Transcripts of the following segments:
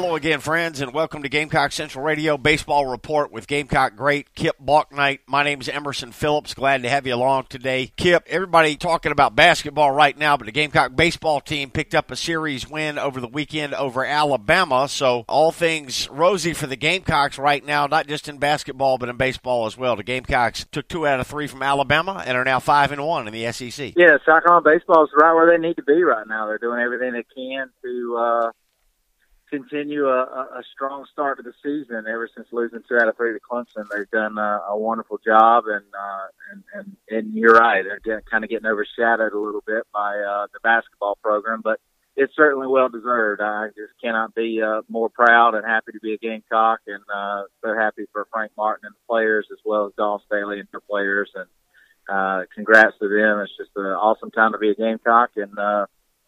Hello again, friends, and welcome to Gamecock Central Radio Baseball Report with Gamecock great Kip Bouknight. My name is Emerson Phillips. Glad to have you along today. Kip, everybody talking about basketball right now, but the Gamecock baseball team picked up a series win over the weekend over Alabama. So all things rosy for the Gamecocks right now, not just in basketball, but in baseball as well. The Gamecocks took two out of three from Alabama and are now five and one in the SEC. Yeah, Sacramento baseball is right where they need to be right now. They're doing everything they can to. Uh continue a, a strong start to the season. Ever since losing two out of three to Clemson, they've done a, a wonderful job, and, uh, and and and you're right, they're get, kind of getting overshadowed a little bit by uh, the basketball program, but it's certainly well deserved. I just cannot be uh, more proud and happy to be a Gamecock, and uh, so happy for Frank Martin and the players, as well as Dawn Staley and their players, and uh, congrats to them. It's just an awesome time to be a Gamecock, and uh,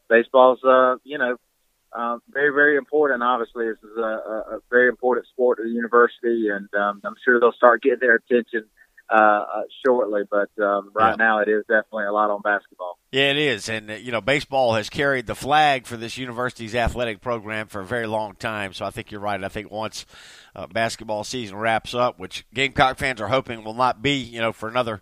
baseball's uh, you know uh, very, very important. Obviously, this is a, a, very important sport to the university, and um, I'm sure they'll start getting their attention uh, uh, shortly. But um, right yeah. now, it is definitely a lot on basketball. Yeah, it is, and uh, you know, baseball has carried the flag for this university's athletic program for a very long time. So I think you're right. I think once uh, basketball season wraps up, which Gamecock fans are hoping will not be, you know, for another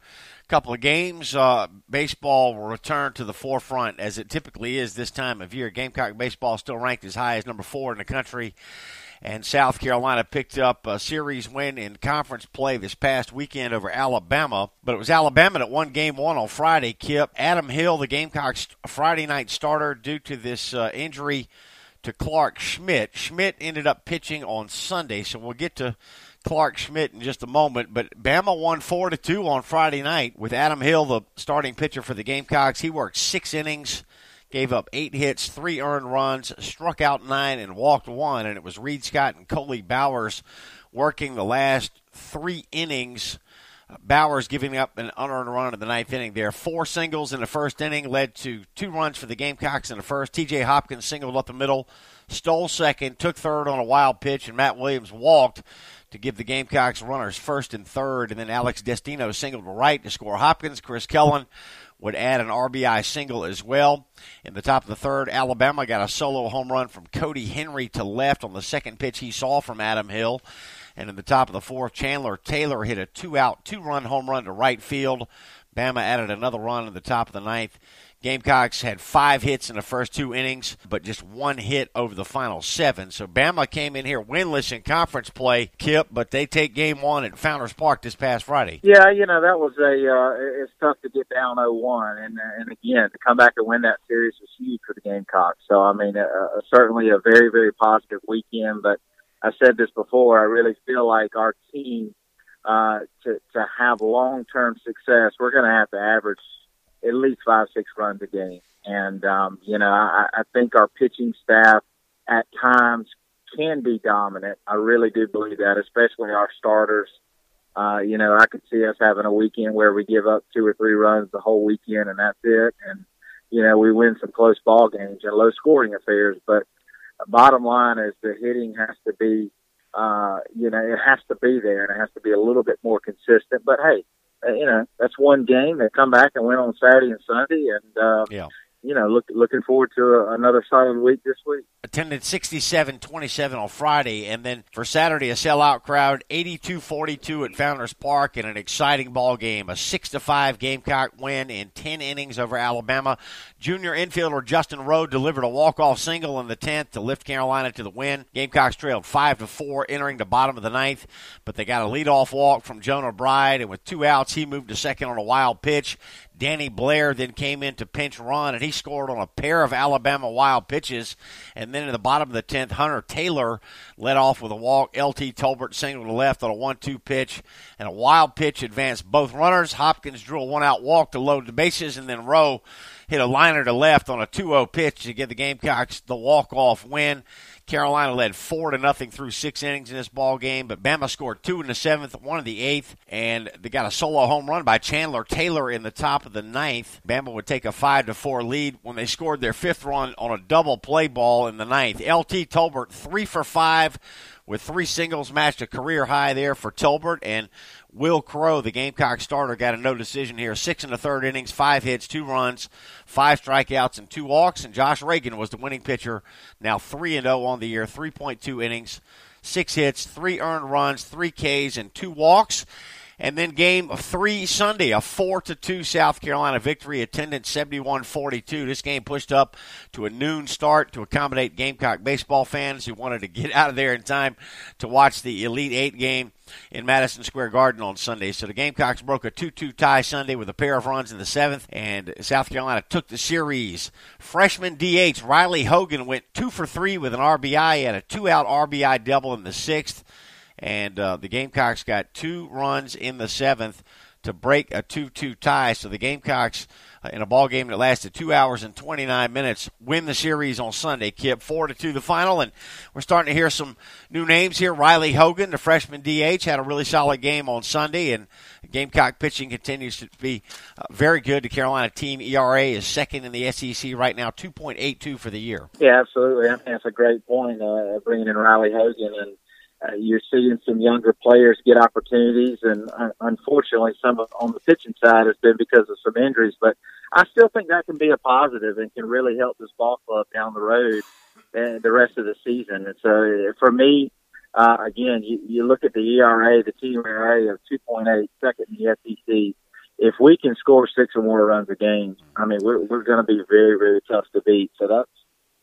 couple of games. Uh, baseball will return to the forefront as it typically is this time of year. Gamecock baseball is still ranked as high as number four in the country. And South Carolina picked up a series win in conference play this past weekend over Alabama. But it was Alabama that won game one on Friday, Kip. Adam Hill, the Gamecocks Friday night starter, due to this uh, injury to Clark Schmidt. Schmidt ended up pitching on Sunday, so we'll get to Clark Schmidt in just a moment. But Bama won four to two on Friday night with Adam Hill, the starting pitcher for the Gamecocks. He worked six innings, gave up eight hits, three earned runs, struck out nine, and walked one. And it was Reid Scott and Coley Bowers working the last three innings. Bowers giving up an unearned run in the ninth inning there. Four singles in the first inning led to two runs for the Gamecocks in the first. TJ Hopkins singled up the middle, stole second, took third on a wild pitch, and Matt Williams walked to give the Gamecocks runners first and third, and then Alex Destino singled to right to score Hopkins. Chris Cullen would add an RBI single as well. In the top of the third, Alabama got a solo home run from Cody Henry to left on the second pitch he saw from Adam Hill. And in the top of the fourth, Chandler Taylor hit a two out, two run home run to right field. Bama added another run in the top of the ninth. Gamecocks had five hits in the first two innings, but just one hit over the final seven. So Bama came in here winless in conference play, Kip, but they take game one at Founders Park this past Friday. Yeah, you know, that was a, uh, it's tough to get down 0-1. And, and again, to come back and win that series was huge for the Gamecocks. So, I mean, uh, uh, certainly a very, very positive weekend. But I said this before, I really feel like our team, uh, to, to have long-term success, we're going to have to average at least five, six runs a game. And, um, you know, I, I think our pitching staff at times can be dominant. I really do believe that, especially our starters. Uh, you know, I could see us having a weekend where we give up two or three runs the whole weekend and that's it. And, you know, we win some close ball games and low scoring affairs. But bottom line is the hitting has to be, uh, you know, it has to be there and it has to be a little bit more consistent. But hey, you know, that's one game. They come back and win on Saturday and Sunday, and uh, yeah you know, look, looking forward to a, another solid week this week. Attended 67-27 on Friday, and then for Saturday, a sellout crowd, 82-42 at Founders Park in an exciting ball game. A 6 to 5 Gamecock win in 10 innings over Alabama. Junior infielder Justin Row delivered a walk-off single in the 10th to lift Carolina to the win. Gamecocks trailed 5 to 4 entering the bottom of the ninth, but they got a leadoff walk from Jonah Bride, and with two outs, he moved to second on a wild pitch. Danny Blair then came in to pinch run, and he scored on a pair of Alabama wild pitches. And then in the bottom of the 10th, Hunter Taylor led off with a walk. LT Tolbert single to left on a 1 2 pitch, and a wild pitch advanced both runners. Hopkins drew a one out walk to load the bases, and then Row hit a liner to left on a 2 0 pitch to give the Gamecocks the walk off win. Carolina led four to nothing through six innings in this ball game, but Bama scored two in the seventh, one in the eighth, and they got a solo home run by Chandler Taylor in the top of the ninth. Bama would take a five to four lead when they scored their fifth run on a double play ball in the ninth. LT Tolbert three for five with three singles matched a career high there for Tolbert and Will Crowe, the Gamecock starter, got a no decision here. Six in the third innings, five hits, two runs, five strikeouts, and two walks. And Josh Reagan was the winning pitcher, now three and zero oh on the year, three point two innings, six hits, three earned runs, three Ks, and two walks. And then game three Sunday, a four to two South Carolina victory, attendance 71-42. This game pushed up to a noon start to accommodate Gamecock baseball fans who wanted to get out of there in time to watch the Elite Eight game in Madison Square Garden on Sunday. So the Gamecocks broke a 2-2 tie Sunday with a pair of runs in the seventh, and South Carolina took the series. Freshman DH Riley Hogan went two for three with an RBI. Had a two-out RBI double in the sixth and uh, the Gamecocks got two runs in the seventh to break a 2-2 tie. So the Gamecocks, uh, in a ball game that lasted two hours and 29 minutes, win the series on Sunday. Kip four to two the final, and we're starting to hear some new names here. Riley Hogan, the freshman DH, had a really solid game on Sunday, and Gamecock pitching continues to be uh, very good. The Carolina team ERA is second in the SEC right now, 2.82 for the year. Yeah, absolutely. I think that's a great point. Uh, bringing in Riley Hogan and uh, you're seeing some younger players get opportunities, and uh, unfortunately, some of, on the pitching side has been because of some injuries. But I still think that can be a positive and can really help this ball club down the road and the rest of the season. And so, for me, uh, again, you, you look at the ERA, the team ERA of 2.8, second in the SEC. If we can score six or more runs a game, I mean, we're, we're going to be very, very tough to beat. So that's,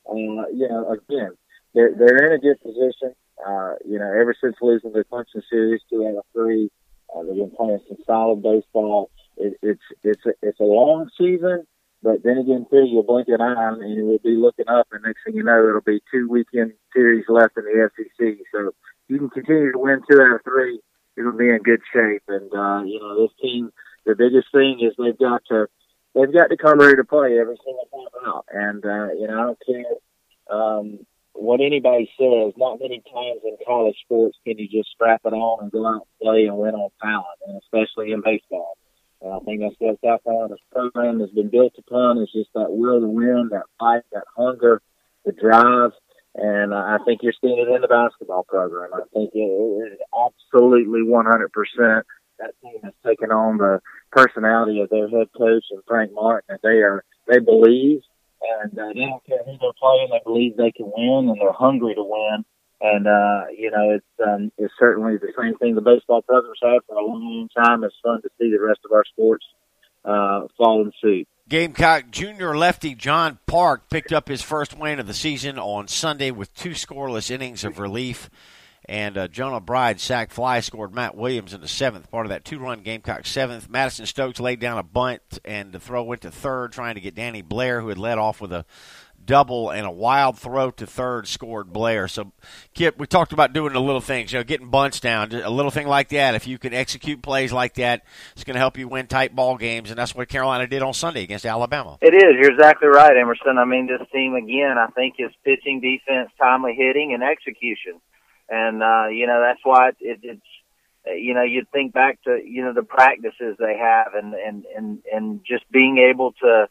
uh, you know, again, they're, they're in a good position. Uh, you know, ever since losing the Clemson series, two out of three, uh, they've been playing some solid baseball. It, it's it's a, it's a long season, but then again, too, you blink an eye and you'll be looking up, and next thing you know, it'll be two weekend series left in the SEC. So you can continue to win two out of three, it'll be in good shape. And uh, you know, this team, the biggest thing is they've got to they've got to come ready to play every single time out. And uh, you know, I don't care. Um, what anybody says, not many times in college sports can you just strap it on and go out and play and win on talent, and especially in baseball. And I think that's what South Carolina's program has been built upon is just that will to win, that fight, that hunger, the drive. And uh, I think you're seeing it in the basketball program. I think it is absolutely 100% that team has taken on the personality of their head coach and Frank Martin, and they are they believe and uh, they don't care who they're playing. They believe they can win, and they're hungry to win. And uh, you know, it's um, it's certainly the same thing the baseball program's had for a long, long time. It's fun to see the rest of our sports uh, follow suit. Gamecock junior lefty John Parke picked up his first win of the season on Sunday with two scoreless innings of relief. And uh, Jonah Bride sack fly scored Matt Williams in the seventh, part of that two run Gamecock seventh. Madison Stokes laid down a bunt, and the throw went to third, trying to get Danny Blair, who had led off with a double and a wild throw to third scored Blair. So, Kip, we talked about doing the little things, you know, getting bunts down, a little thing like that. If you can execute plays like that, it's going to help you win tight ball games, and that's what Carolina did on Sunday against Alabama. It is. You're exactly right, Emerson. I mean, this team again, I think is pitching, defense, timely hitting, and execution and uh, you know that's why it, it, it's you know you'd think back to you know the practices they have and and and and just being able to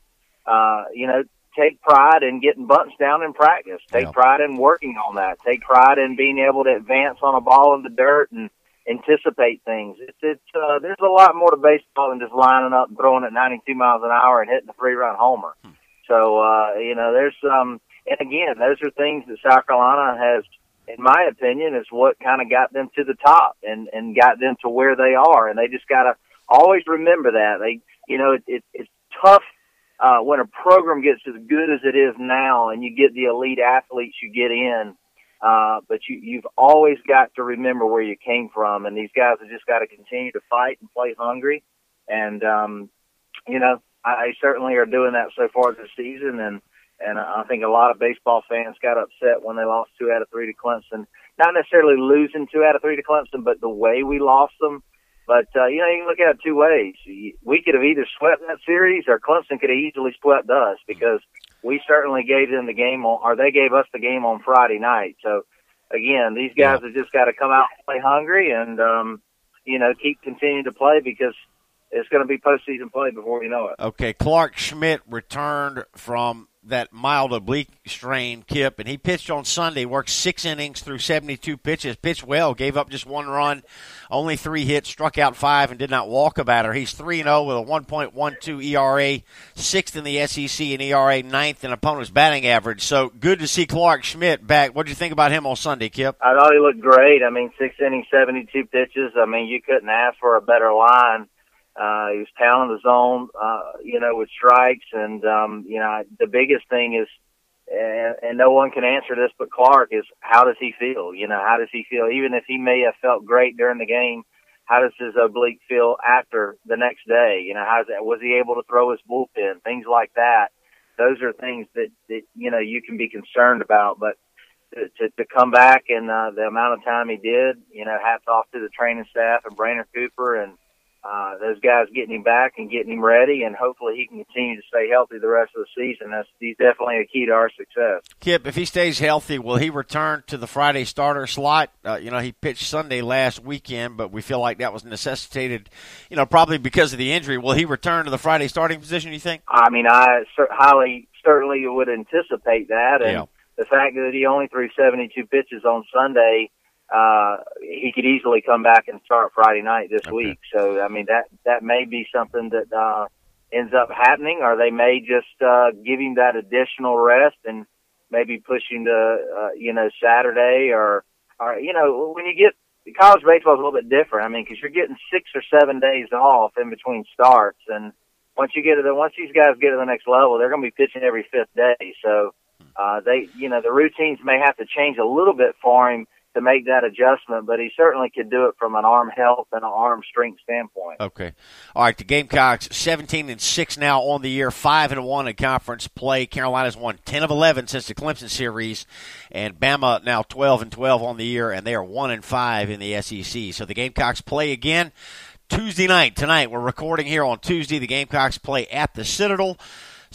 uh, you know take pride in getting bunts down in practice, take yeah. pride in working on that, take pride in being able to advance on a ball in the dirt and anticipate things. It's it's uh, there's a lot more to baseball than just lining up and throwing at 92 miles an hour and hitting a three run homer. Hmm. So uh, you know there's um and again those are things that South Carolina has in my opinion, is what kind of got them to the top and and got them to where they are. And they just got to always remember that they, you know, it, it, it's tough uh, when a program gets as good as it is now, and you get the elite athletes you get in. Uh, but you, you've always got to remember where you came from, and these guys have just got to continue to fight and play hungry. And um, you know, I certainly are doing that so far this season, and and I think a lot of baseball fans got upset when they lost two out of three to Clemson. Not necessarily losing two out of three to Clemson, but the way we lost them. But uh, you know, you can look at it two ways. We could have either swept that series, or Clemson could have easily swept us because we certainly gave them the game on, or they gave us the game on Friday night. So again, these guys yeah. have just got to come out and play hungry, and um, you know, keep continuing to play because it's going to be postseason play before you know it. Okay, Clark Schmidt returned from that mild oblique strain, Kip, and he pitched on Sunday, worked six innings through 72 pitches, pitched well, gave up just one run, only three hits, struck out five, and did not walk a batter. He's 3 0 with a 1.12 ERA, sixth in the SEC in ERA, ninth in opponent's batting average. So good to see Clark Schmidt back. What did you think about him on Sunday, Kip? I thought he looked great. I mean, six innings, 72 pitches. I mean, you couldn't ask for a better line uh, he was pounding the zone, uh, you know, with strikes. And, um, you know, the biggest thing is, and, and no one can answer this but Clark is how does he feel? You know, how does he feel? Even if he may have felt great during the game, how does his oblique feel after the next day? You know, how's that? Was he able to throw his bullpen? Things like that. Those are things that, that you know, you can be concerned about. But to, to, to come back and uh, the amount of time he did, you know, hats off to the training staff and Brainerd Cooper and, uh, those guys getting him back and getting him ready, and hopefully he can continue to stay healthy the rest of the season. That's he's definitely a key to our success. Kip, if he stays healthy, will he return to the Friday starter slot? Uh, you know, he pitched Sunday last weekend, but we feel like that was necessitated, you know, probably because of the injury. Will he return to the Friday starting position? You think? I mean, I highly certainly would anticipate that, and yeah. the fact that he only threw 72 pitches on Sunday uh, he could easily come back and start Friday night this okay. week. So I mean that that may be something that uh, ends up happening, or they may just uh, give him that additional rest and maybe push him to uh, you know Saturday or or you know when you get college baseball is a little bit different. I mean because you're getting six or seven days off in between starts, and once you get to the once these guys get to the next level, they're going to be pitching every fifth day. So uh, they you know the routines may have to change a little bit for him to make that adjustment, but he certainly could do it from an arm health and an arm strength standpoint. Okay. All right, the Gamecocks 17 and 6 now on the year, 5 and 1 in conference play. Carolina's won 10 of 11 since the Clemson series and Bama now 12 and 12 on the year and they are 1 and 5 in the SEC. So the Gamecocks play again Tuesday night tonight. We're recording here on Tuesday. The Gamecocks play at the Citadel.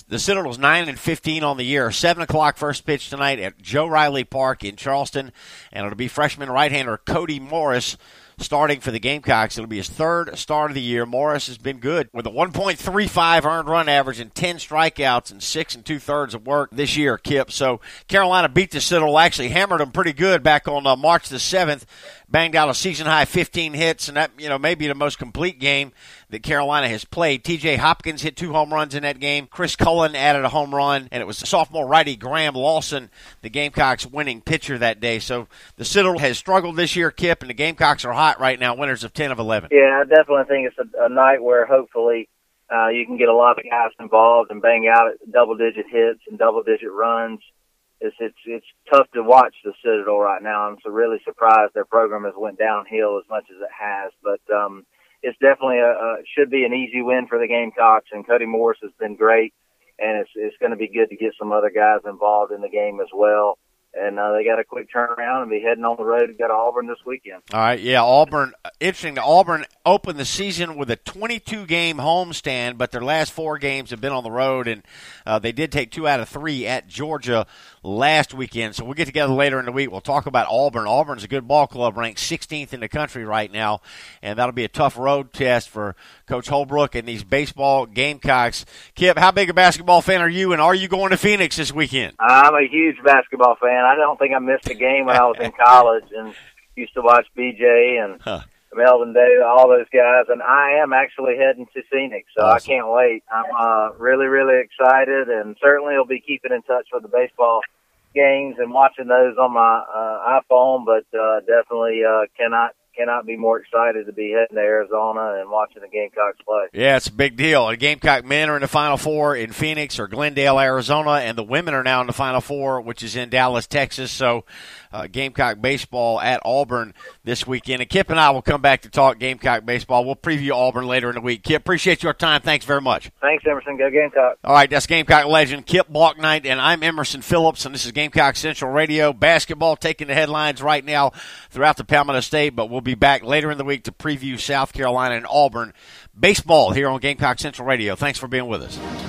The Citadel's nine and fifteen on the year. Seven o'clock first pitch tonight at Joe Riley Park in Charleston, and it'll be freshman right-hander Cody Morris starting for the Gamecocks. It'll be his third start of the year. Morris has been good with a 1.35 earned run average and 10 strikeouts and six and two thirds of work this year, Kip. So Carolina beat the Citadel, actually hammered them pretty good back on uh, March the 7th banged out a season high 15 hits, and that you know maybe the most complete game that Carolina has played. T.J. Hopkins hit two home runs in that game. Chris Cullen added a home run, and it was sophomore righty Graham Lawson, the Gamecocks' winning pitcher that day. So the Citadel has struggled this year, Kip, and the Gamecocks are hot right now, winners of 10 of 11. Yeah, I definitely think it's a, a night where hopefully. Uh, you can get a lot of guys involved and bang out double digit hits and double digit runs it's it's it's tough to watch the Citadel right now. I'm so really surprised their program has went downhill as much as it has, but um, it's definitely a, a should be an easy win for the Gamecocks. And Cody Morris has been great, and it's it's going to be good to get some other guys involved in the game as well and uh, they got a quick turnaround and be heading on the road to go to Auburn this weekend. All right, yeah, Auburn. Interesting. Auburn opened the season with a 22 game homestand, but their last four games have been on the road, and uh, they did take two out of three at Georgia last weekend. So we'll get together later in the week. We'll talk about Auburn. Auburn's a good ball club, ranked 16th in the country right now, and that'll be a tough road test for Coach Holbrook and these baseball Gamecocks. Kip, how big a basketball fan are you, and are you going to Phoenix this weekend? I'm a huge basketball fan. I don't think I missed a game when I was in college and used to watch BJ and. Huh. Melvin Day, all those guys, and I am actually heading to Phoenix, so awesome. I can't wait. I'm uh, really, really excited, and certainly will be keeping in touch with the baseball games and watching those on my uh, iPhone, but uh, definitely uh, cannot cannot be more excited to be heading to Arizona and watching the Gamecocks play. Yeah, it's a big deal. The Gamecock men are in the Final Four in Phoenix or Glendale, Arizona, and the women are now in the Final Four, which is in Dallas, Texas. So, uh, Gamecock baseball at Auburn this weekend. And Kip and I will come back to talk Gamecock baseball. We'll preview Auburn later in the week. Kip, appreciate your time. Thanks very much. Thanks, Emerson. Go Gamecock. All right, that's Gamecock legend Kip Bouknight, and I'm Emerson Phillips, and this is Gamecock Central Radio. Basketball taking the headlines right now throughout the Palmetto State, but we'll be back later in the week to preview South Carolina and Auburn baseball here on Gamecock Central Radio. Thanks for being with us.